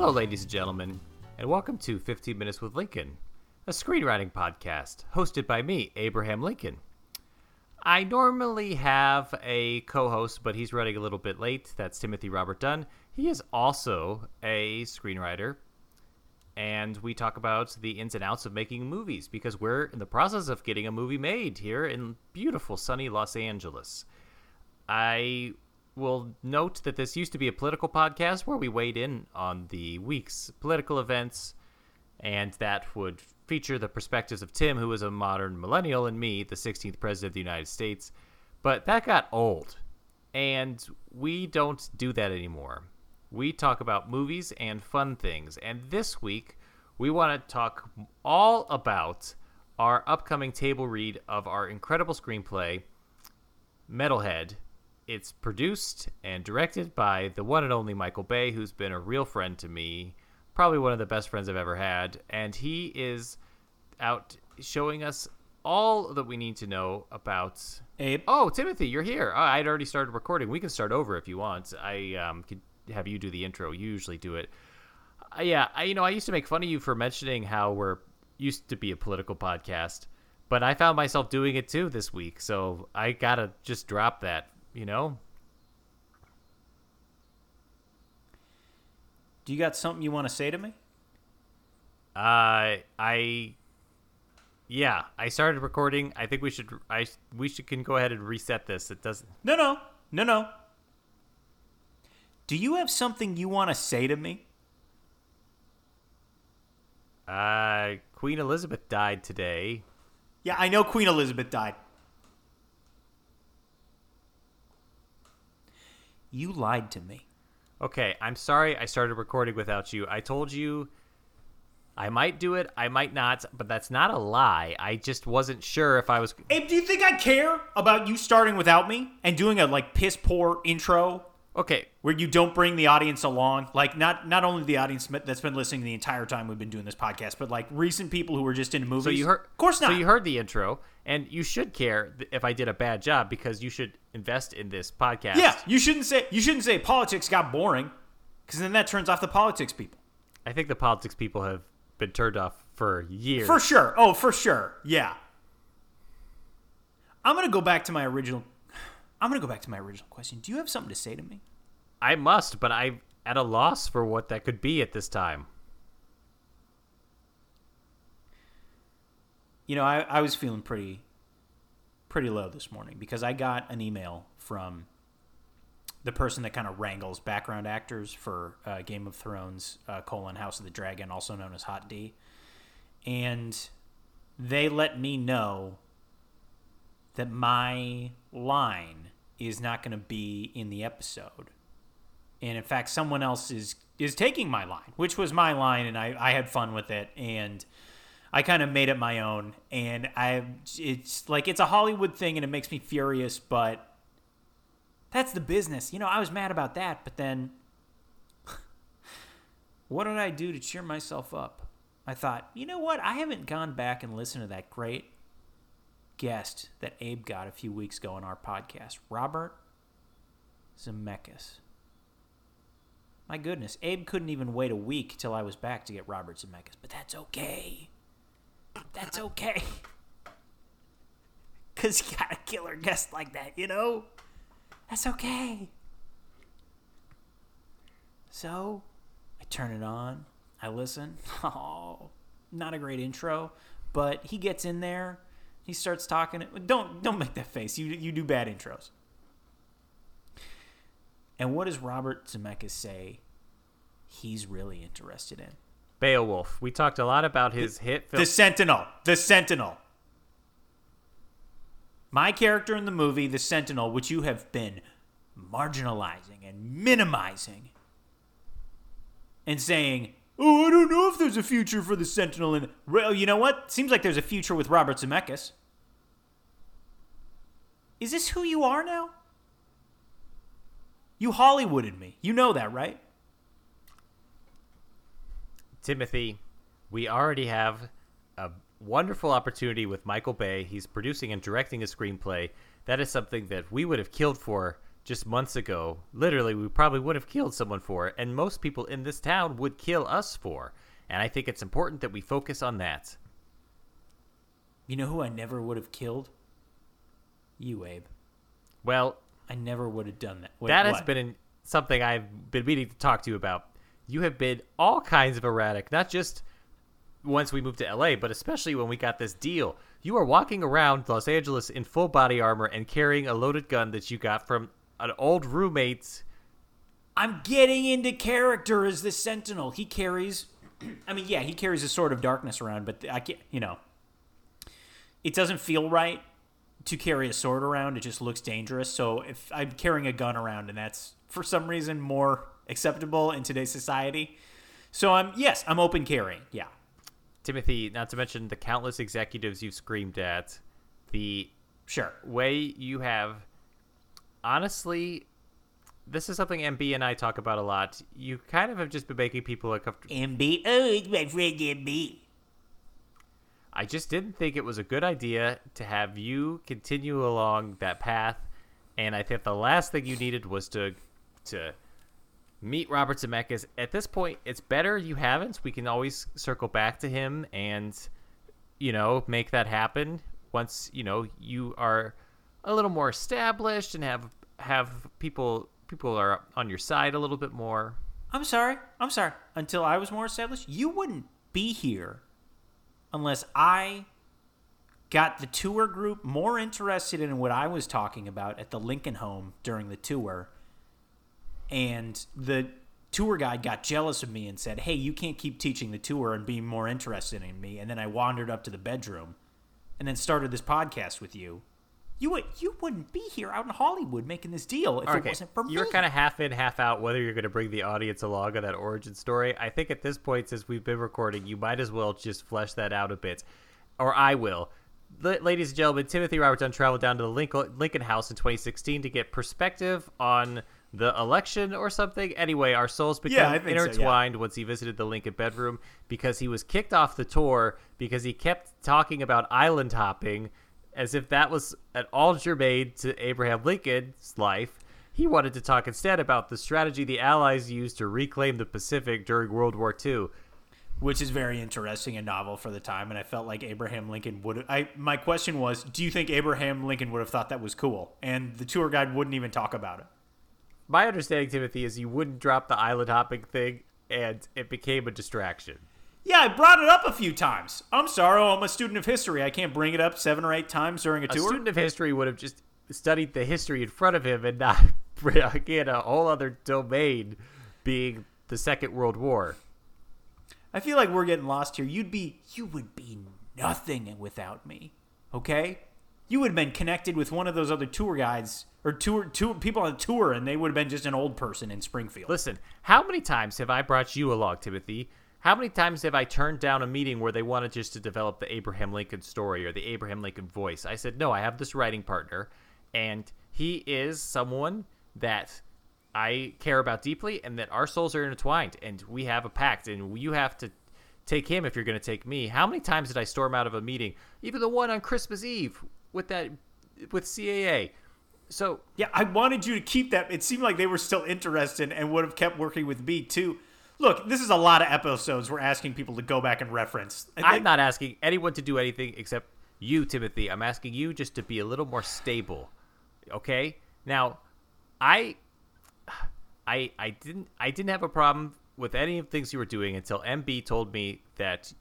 Hello, ladies and gentlemen, and welcome to 15 Minutes with Lincoln, a screenwriting podcast hosted by me, Abraham Lincoln. I normally have a co host, but he's running a little bit late. That's Timothy Robert Dunn. He is also a screenwriter, and we talk about the ins and outs of making movies because we're in the process of getting a movie made here in beautiful, sunny Los Angeles. I will note that this used to be a political podcast where we weighed in on the week's political events, and that would feature the perspectives of Tim, who is a modern millennial, and me, the 16th president of the United States. But that got old, and we don't do that anymore. We talk about movies and fun things, and this week we want to talk all about our upcoming table read of our incredible screenplay, Metalhead it's produced and directed by the one and only Michael Bay, who's been a real friend to me, probably one of the best friends I've ever had. And he is out showing us all that we need to know about. Abe. Oh, Timothy, you're here. Oh, I'd already started recording. We can start over if you want. I um, could have you do the intro. You usually do it. Uh, yeah, I, you know, I used to make fun of you for mentioning how we're used to be a political podcast, but I found myself doing it too this week. So I gotta just drop that you know? Do you got something you want to say to me? Uh, I yeah, I started recording. I think we should I we should can go ahead and reset this. It doesn't No, no. No, no. Do you have something you want to say to me? Uh, Queen Elizabeth died today. Yeah, I know Queen Elizabeth died. You lied to me. Okay, I'm sorry I started recording without you. I told you I might do it, I might not, but that's not a lie. I just wasn't sure if I was Abe, do you think I care about you starting without me and doing a like piss poor intro Okay, where you don't bring the audience along? Like not not only the audience that's been listening the entire time we've been doing this podcast, but like recent people who were just into movies. so you heard Of course not. So you heard the intro and you should care if I did a bad job because you should invest in this podcast. Yeah, you shouldn't say you shouldn't say politics got boring, because then that turns off the politics people. I think the politics people have been turned off for years. For sure. Oh, for sure. Yeah. I'm gonna go back to my original. I'm gonna go back to my original question. Do you have something to say to me? I must, but I'm at a loss for what that could be at this time. You know, I, I was feeling pretty, pretty low this morning because I got an email from the person that kind of wrangles background actors for uh, Game of Thrones uh, colon House of the Dragon, also known as Hot D, and they let me know that my line is not going to be in the episode, and in fact, someone else is is taking my line, which was my line, and I, I had fun with it, and I kind of made it my own, and I it's like it's a Hollywood thing, and it makes me furious, but that's the business. You know, I was mad about that, but then what did I do to cheer myself up? I thought, you know what? I haven't gone back and listened to that great guest that Abe got a few weeks ago on our podcast, Robert Zemeckis. My goodness, Abe couldn't even wait a week till I was back to get Robert Zemeckis, but that's okay. That's okay. Because you got a killer guest like that, you know? That's okay. So, I turn it on. I listen. Oh, not a great intro, but he gets in there. He starts talking. Don't don't make that face. You you do bad intros. And what does Robert Zemeckis say? He's really interested in Beowulf. We talked a lot about his hit film. the Sentinel. The Sentinel. My character in the movie, the Sentinel, which you have been marginalizing and minimizing, and saying, "Oh, I don't know if there's a future for the Sentinel." And well, you know what? Seems like there's a future with Robert Zemeckis. Is this who you are now? You Hollywooded me. You know that, right? Timothy, we already have a wonderful opportunity with Michael Bay. He's producing and directing a screenplay. That is something that we would have killed for just months ago, literally, we probably would have killed someone for, and most people in this town would kill us for. And I think it's important that we focus on that. You know who I never would have killed? You, Abe. Well, I never would have done that. Wait, that has what? been something I've been meaning to talk to you about. You have been all kinds of erratic, not just once we moved to LA, but especially when we got this deal. You are walking around Los Angeles in full body armor and carrying a loaded gun that you got from an old roommate. I'm getting into character as the Sentinel. He carries, I mean, yeah, he carries a sword of darkness around, but I can't, you know, it doesn't feel right to carry a sword around. It just looks dangerous. So if I'm carrying a gun around and that's for some reason more acceptable in today's society, so I'm yes, I'm open carrying. Yeah, Timothy, not to mention the countless executives you've screamed at, the sure. way you have honestly this is something MB and I talk about a lot. You kind of have just been making people uncomfortable. MB, oh, it's my friend MB. I just didn't think it was a good idea to have you continue along that path, and I think the last thing you needed was to to meet Robert Zemeckis. At this point, it's better you haven't. We can always circle back to him and you know make that happen once you know you are a little more established and have have people people are on your side a little bit more. I'm sorry. I'm sorry. Until I was more established, you wouldn't be here unless I got the tour group more interested in what I was talking about at the Lincoln home during the tour. And the tour guide got jealous of me and said, Hey, you can't keep teaching the tour and being more interested in me. And then I wandered up to the bedroom and then started this podcast with you. You would you wouldn't be here out in Hollywood making this deal if it wasn't for me. you're kind of half in, half out whether you're going to bring the audience along on that origin story. I think at this point, since we've been recording, you might as well just flesh that out a bit, or I will. L- ladies and gentlemen, Timothy Robert Dunn traveled down to the Lincoln, Lincoln House in 2016 to get perspective on the election or something. Anyway, our souls became Yeah, I think so, yeah. intertwined once he visited the Lincoln bedroom because he was kicked off the tour because he kept talking about island hopping as if that was at all germane to Abraham Lincoln's life. He wanted to talk instead about the strategy the Allies used to reclaim the Pacific during World War II. which is very interesting and novel for the time. And I felt like Abraham Lincoln would. I my question was, do you think Abraham Lincoln would have thought that was cool? And the tour guide wouldn't even talk about it. My understanding, Timothy, is you wouldn't drop the island hopping thing, and it became a distraction. Yeah, I brought it up a few times. I'm sorry, I'm a student of history. I can't bring it up seven or eight times during a A tour. A student of history would have just studied the history in front of him and not get a whole other domain being the Second World War. I feel like we're getting lost here. You'd be, you would be nothing without me. Okay, you would have been connected with one of those other tour guides or tour people on tour, and they would have been just an old person in Springfield. Listen, how many times have I brought you along, Timothy? How many times have I turned down a meeting where they wanted just to develop the Abraham Lincoln story or the Abraham Lincoln voice? I said, no, I have this writing partner, and he is someone that I care about deeply, and that our souls are intertwined, and we have a pact, and you have to take him if you're going to take me. How many times did I storm out of a meeting, even the one on Christmas Eve with that with CAA? So Yeah, I wanted you to keep that. It seemed like they were still interested and would have kept working with me too. Look, this is a lot of episodes we're asking people to go back and reference. And I'm not asking anyone to do anything except you, Timothy. I'm asking you just to be a little more stable. Okay? Now, I I I didn't I didn't have a problem with any of the things you were doing until MB told me that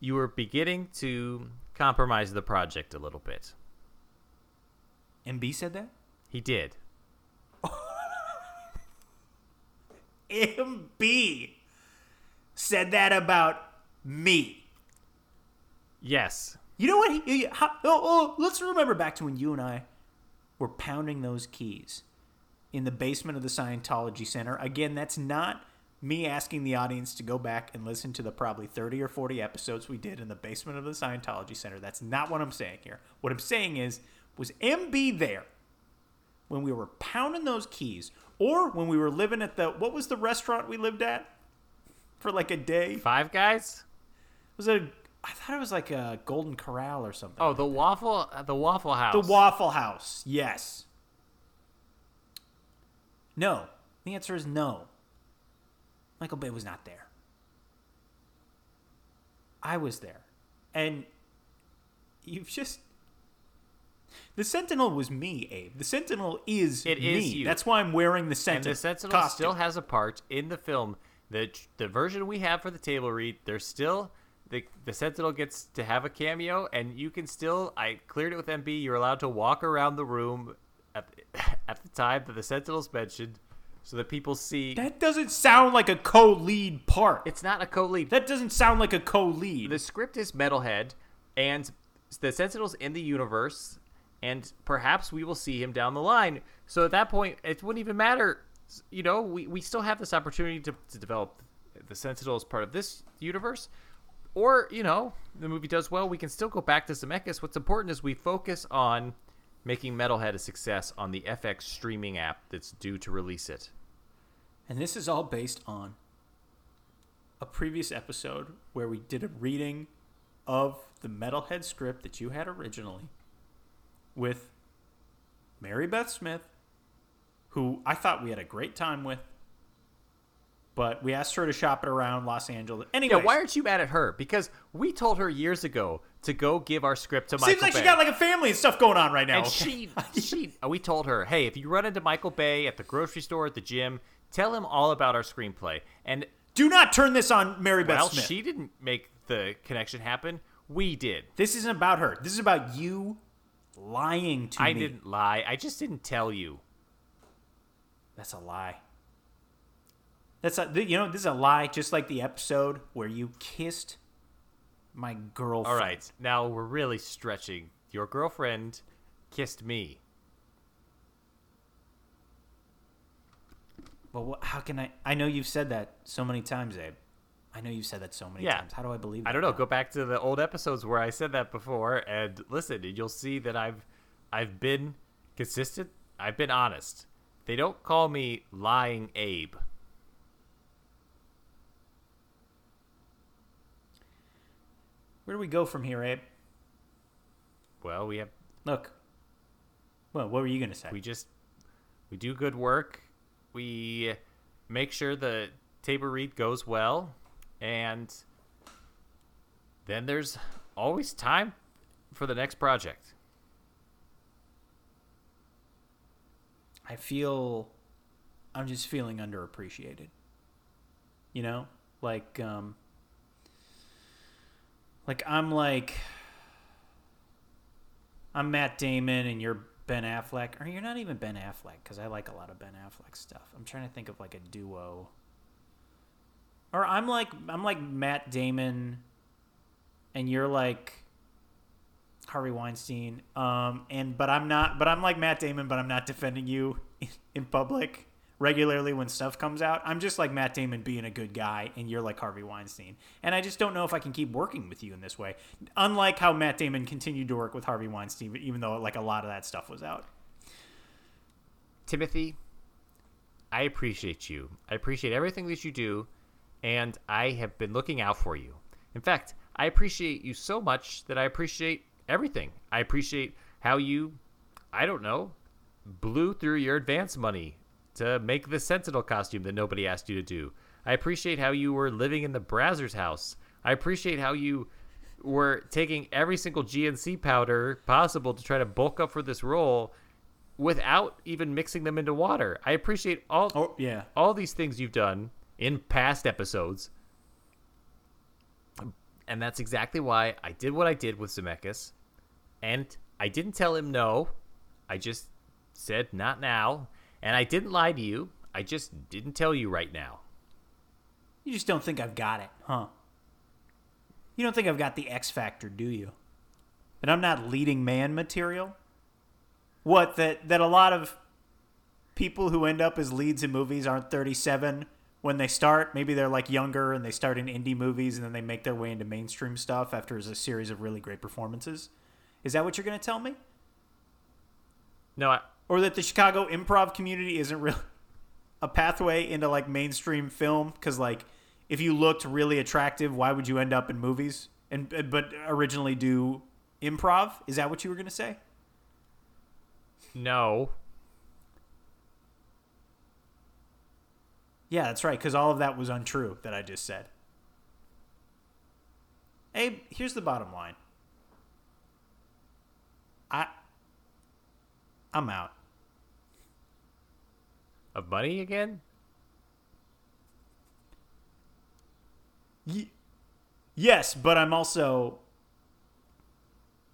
you were beginning to compromise the project a little bit. MB said that. He did. MB said that about me. Yes. You know what? He, how, oh, oh, let's remember back to when you and I were pounding those keys in the basement of the Scientology Center. Again, that's not me asking the audience to go back and listen to the probably 30 or 40 episodes we did in the basement of the Scientology Center. That's not what I'm saying here. What I'm saying is, was MB there when we were pounding those keys or when we were living at the, what was the restaurant we lived at for like a day? Five guys? Was it a, I thought it was like a Golden Corral or something. Oh, uh, the waffle the waffle house. The Waffle House, yes. No. The answer is no. Michael Bay was not there. I was there. And you've just the Sentinel was me, Abe. The Sentinel is It me. is you. That's why I'm wearing the Sentinel. And the Sentinel costume. still has a part in the film. The the version we have for the table read, there's still the the Sentinel gets to have a cameo, and you can still. I cleared it with MB. You're allowed to walk around the room at at the time that the Sentinel's mentioned, so that people see. That doesn't sound like a co-lead part. It's not a co-lead. that doesn't sound like a co-lead. the script is Metalhead, and the Sentinel's in the universe, and perhaps we will see him down the line. So at that point, it wouldn't even matter. You know, we, we still have this opportunity to, to develop the Sentinel as part of this universe. Or, you know, the movie does well, we can still go back to Zemeckis. What's important is we focus on making Metalhead a success on the FX streaming app that's due to release it. And this is all based on a previous episode where we did a reading of the Metalhead script that you had originally with Mary Beth Smith, who I thought we had a great time with. But we asked her to shop it around Los Angeles. Anyway, Yeah, why aren't you mad at her? Because we told her years ago to go give our script to Michael Bay. Seems like Bay. she got like a family and stuff going on right now. And she, she, we told her, hey, if you run into Michael Bay at the grocery store, at the gym, tell him all about our screenplay. And Do not turn this on Mary Beth well, Smith. she didn't make the connection happen. We did. This isn't about her. This is about you lying to I me. I didn't lie. I just didn't tell you. That's a lie. That's a you know this is a lie, just like the episode where you kissed my girlfriend. All right, now we're really stretching. Your girlfriend kissed me. Well, what, how can I? I know you've said that so many times, Abe. I know you've said that so many Yeah. times. How do I believe? I don't know. now? Go back to the old episodes where I said that before, and listen, and you'll see that I've, I've been consistent. I've been honest. They don't call me lying Abe. Where do we go from here, Abe? Well, we have Look. Well, what were you gonna say? we just we do good work. We make sure the table read goes well, and then there's always time for the next project. I feel I'm just feeling underappreciated. You know? Like um like I'm like I'm Matt Damon and you're Ben Affleck. Or you're not even Ben Affleck cuz I like a lot of Ben Affleck stuff. I'm trying to think of like a duo. Or I'm like I'm like Matt Damon and you're like Harvey Weinstein. Um, and but I'm not. But I'm like Matt Damon, but I'm not defending you in, in public regularly when stuff comes out. I'm just like Matt Damon being a good guy, and you're like Harvey Weinstein. And I just don't know if I can keep working with you in this way. Unlike how Matt Damon continued to work with Harvey Weinstein, even though like a lot of that stuff was out. Timothy, I appreciate you. I appreciate everything that you do, and I have been looking out for you. In fact, I appreciate you so much that I appreciate everything. I appreciate how you, I don't know, blew through your advance money to make the Sentinel costume that nobody asked you to do. I appreciate how you were living in the Brazzers house. I appreciate how you were taking every single GNC powder possible to try to bulk up for this role without even mixing them into water. I appreciate all Oh yeah, all these things you've done in past episodes. And that's exactly why I did what I did with Zemeckis. And I didn't tell him no. I just said not now. And I didn't lie to you. I just didn't tell you right now. you just don't think I've got it, huh? You don't think I've got the X factor, do you? That I'm not leading man material. What that that a lot of people who end up as leads in movies aren't 37 when they start. Maybe they're like younger and they start in indie movies and then they make their way into mainstream stuff after a series of really great performances. Is that what you're going to tell me? No, I, Or that the Chicago improv community isn't really a pathway into like mainstream film cuz like if you looked really attractive, why would you end up in movies and but originally do improv? Is that what you were going to say? no. Yeah, that's right, because all of that was untrue that I just said. Abe, here's the bottom line. I I'm out. Of money again? Y- yes, but I'm also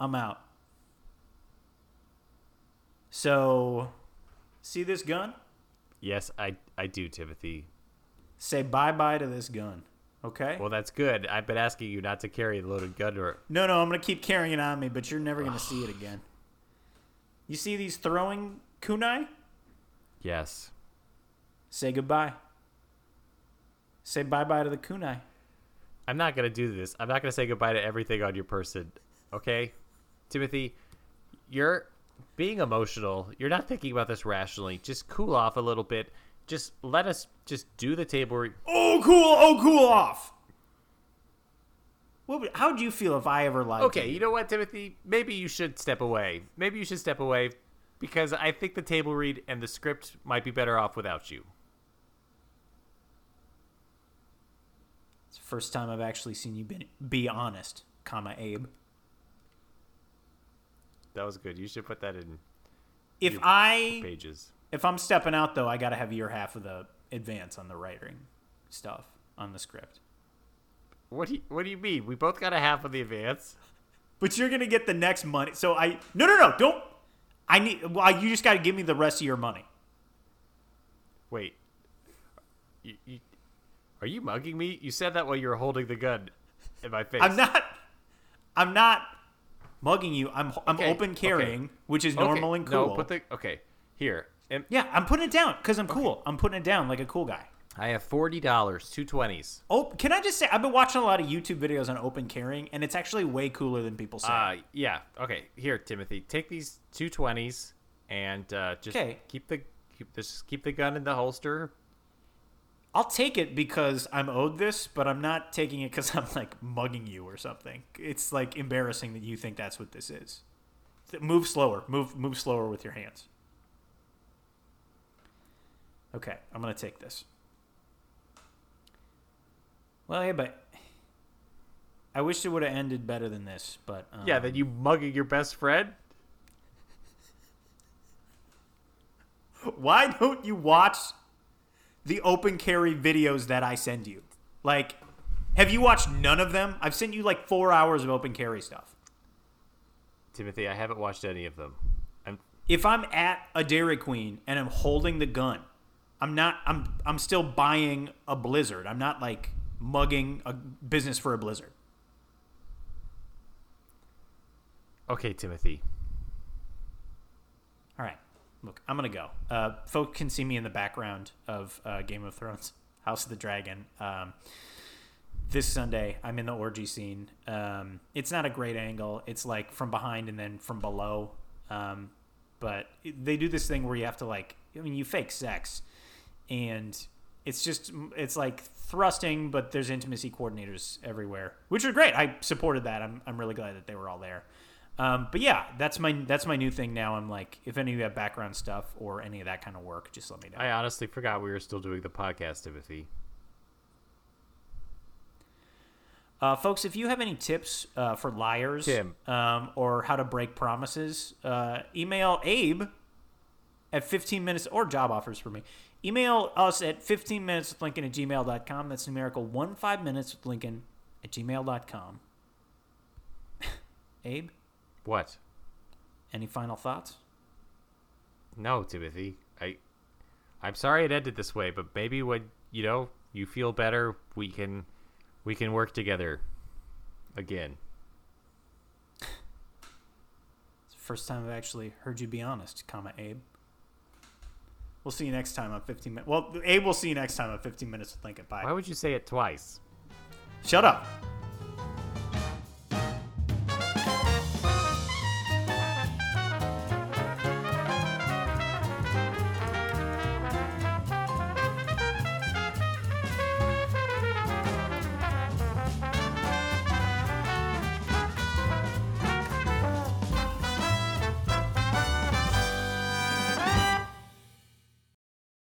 I'm out. So, see this gun? Yes, I I do, Timothy. Say bye bye to this gun. Okay? Well, that's good. I've been asking you not to carry a loaded gun or No, no, I'm gonna keep carrying it on me, but you're never gonna see it again. You see these throwing kunai? Yes. Say goodbye. Say bye bye to the kunai. I'm not gonna do this. I'm not gonna say goodbye to everything on your person. Okay, Timothy, you're being emotional. You're not thinking about this rationally. Just cool off a little bit. Just let us just do the table. Re- Oh, cool! Oh, cool off. What would, how would you feel if I ever lied? to okay, you know what, Timothy? Maybe you should step away. Maybe you should step away because I think the table read and the script might be better off without you. It's the first time I've actually seen you be, be honest, comma Abe. That was good. You should put that in If I pages. If I'm stepping out though, I got to have your half of the advance on the writing stuff on the script. What do you, What do you mean? We both got a half of the advance. But you're gonna get the next money. So I no no no don't. I need. Well, you just got to give me the rest of your money. Wait. You, you, are you mugging me? You said that while you were holding the gun in my face. I'm not. I'm not mugging you. I'm I'm Okay, open carrying, okay. which is Okay, normal and cool. No, put the okay here. And yeah, I'm putting it down because I'm cool. I'm putting it down like a cool guy. I have forty dollars, two twenties. Oh, can I just say I've been watching a lot of YouTube videos on open carrying, and it's actually way cooler than people say. Uh, yeah. Okay, here, Timothy, take these two twenties and uh, just Okay. keep the keep this keep the gun in the holster. I'll take it because I'm owed this, but I'm not taking it because I'm like mugging you or something. It's like embarrassing that you think that's what this is. Move slower. Move move slower with your hands. Okay, I'm gonna take this. Well, yeah, but I wish it would have ended better than this. But um, Yeah, then you mugging your best friend. why don't you watch the open carry videos that I send you? Like, have you watched none of them? I've sent you like four hours of open carry stuff. Timothy, I haven't watched any of them. I'm If I'm at a Dairy Queen and I'm holding the gun, I'm not. I'm. I'm still buying a Blizzard. I'm not like mugging a business for a Blizzard. okay, Timothy. All right. Look, I'm gonna go. Uh, folk can see me in the background of uh, Game of Thrones, House of the Dragon. Um, this Sunday, I'm in the orgy scene. Um, it's not a great angle. It's like from behind and then from below. Um, but they do this thing where you have to like, I mean, you fake sex, and it's just it's like thrusting, but there's intimacy coordinators everywhere, which are great. I supported that. I'm I'm really glad that they were all there. Um, but yeah, that's my that's my new thing now. I'm like, if any of you have background stuff or any of that kind of work, just let me know. I honestly forgot we were still doing the podcast, Timothy. Uh, folks, if you have any tips uh, for liars. Um, or how to break promises, uh, email Abe at 15 minutes or job offers for me. Email us at 15 minutes with Lincoln at gmail.com. That's numerical one five minutes with Lincoln at gmail.com. Abe, What? any final thoughts? No, Timothy. I I'm sorry it ended this way, but maybe when you know you feel better, we can we can work together again. It's the first time I've actually heard you be honest, comma Abe. We'll see you next time on 15 minutes. Well, Abe, we'll see you next time on 15 minutes with Lincoln. Bye. Why would you say it twice? Shut up.